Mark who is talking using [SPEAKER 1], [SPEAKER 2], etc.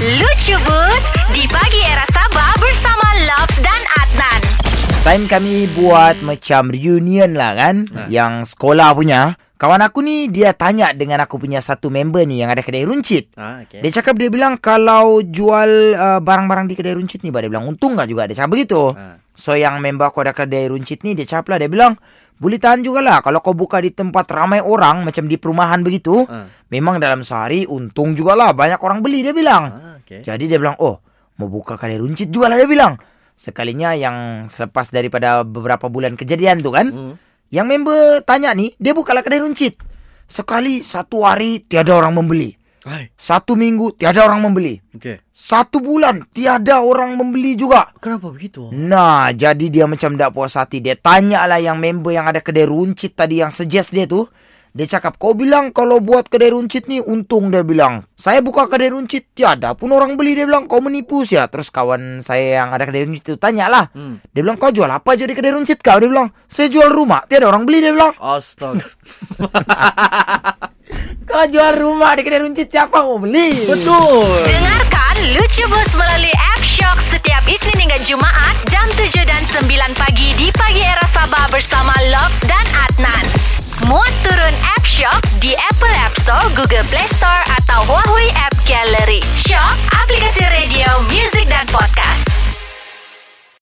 [SPEAKER 1] Lucu Bus Di pagi era Sabah Bersama Lobs dan Adnan
[SPEAKER 2] Time kami buat macam reunion lah kan ha. Yang sekolah punya Kawan aku ni dia tanya dengan aku punya satu member ni Yang ada kedai runcit
[SPEAKER 3] Ah, okay.
[SPEAKER 2] Dia cakap dia bilang Kalau jual uh, barang-barang di kedai runcit ni Dia bilang untung tak juga Dia cakap begitu
[SPEAKER 3] Ha.
[SPEAKER 2] So yang member aku ada kedai runcit ni Dia cakap lah Dia bilang boleh tahan jugalah Kalau kau buka di tempat ramai orang Macam di perumahan begitu
[SPEAKER 3] Ha.
[SPEAKER 2] Memang dalam sehari untung jugalah Banyak orang beli dia bilang
[SPEAKER 3] Ah, okay.
[SPEAKER 2] Jadi dia bilang, oh, mau buka kedai runcit juga lah dia bilang. Sekalinya yang selepas daripada beberapa bulan kejadian tu kan,
[SPEAKER 3] Hmm.
[SPEAKER 2] yang member tanya ni, dia bukalah kedai runcit. Sekali satu hari tiada orang membeli.
[SPEAKER 3] Hai.
[SPEAKER 2] Satu minggu tiada orang membeli.
[SPEAKER 3] Okay.
[SPEAKER 2] Satu bulan tiada orang membeli juga.
[SPEAKER 3] Kenapa begitu?
[SPEAKER 2] Nah, jadi dia macam tak puas hati. Dia tanya lah yang member yang ada kedai runcit tadi yang suggest dia tu. Dia cakap, kau bilang kalau buat kedai runcit ni untung dia bilang. Saya buka kedai runcit, tiada pun orang beli. Dia bilang, kau menipu sih ya. Terus kawan saya yang ada kedai runcit tu tanya lah.
[SPEAKER 3] Hmm.
[SPEAKER 2] Dia bilang, kau jual apa je di kedai runcit kau? Dia bilang, saya jual rumah. Tiada orang beli, dia bilang.
[SPEAKER 3] Astaga.
[SPEAKER 2] Kau jual rumah di kedai runcit, siapa mau beli?
[SPEAKER 3] Betul.
[SPEAKER 1] Dengarkan Lucu Bus melalui App Shock Setiap Isnin hingga Jumaat Jam 7 dan 9 pagi Di Pagi Era Sabah Bersama Lobs dan Shock Di Apple App Store Google Play Store Atau Huawei App